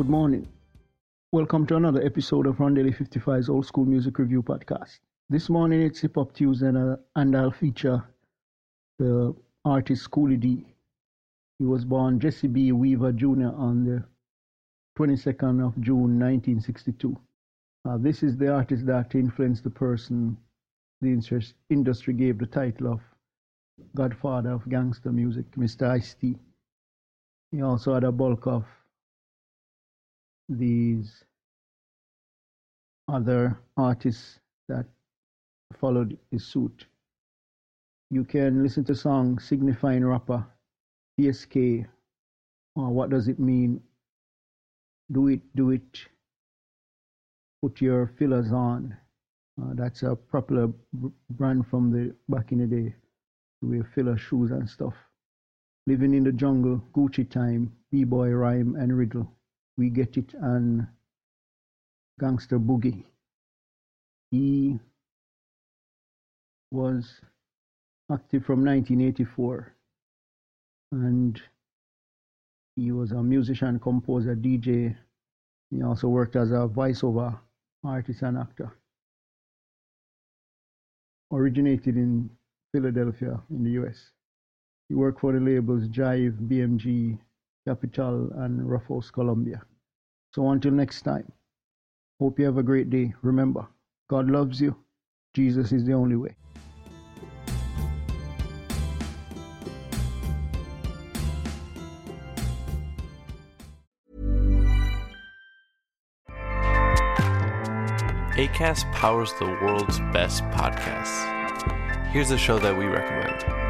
Good morning. Welcome to another episode of Rondelle 55's Old School Music Review Podcast. This morning it's Hip Hop Tuesday and, uh, and I'll feature the artist Schoolly D. He was born Jesse B. Weaver Jr. on the 22nd of June 1962. Uh, this is the artist that influenced the person the industry gave the title of Godfather of Gangster Music, Mr. Ice-T. He also had a bulk of these other artists that followed his suit. You can listen to songs signifying rapper, PSK, or what does it mean? Do it, do it, put your Filas on. Uh, that's a popular brand from the back in the day. We wear Fila shoes and stuff. Living in the jungle, Gucci time, B-boy rhyme and riddle. We get it on gangster boogie. He was active from 1984 and he was a musician, composer, DJ. He also worked as a voiceover artist and actor. Originated in Philadelphia in the US. He worked for the labels Jive, BMG, Capitol, and Ruffles Columbia. So until next time, hope you have a great day. Remember, God loves you. Jesus is the only way. ACAST powers the world's best podcasts. Here's a show that we recommend.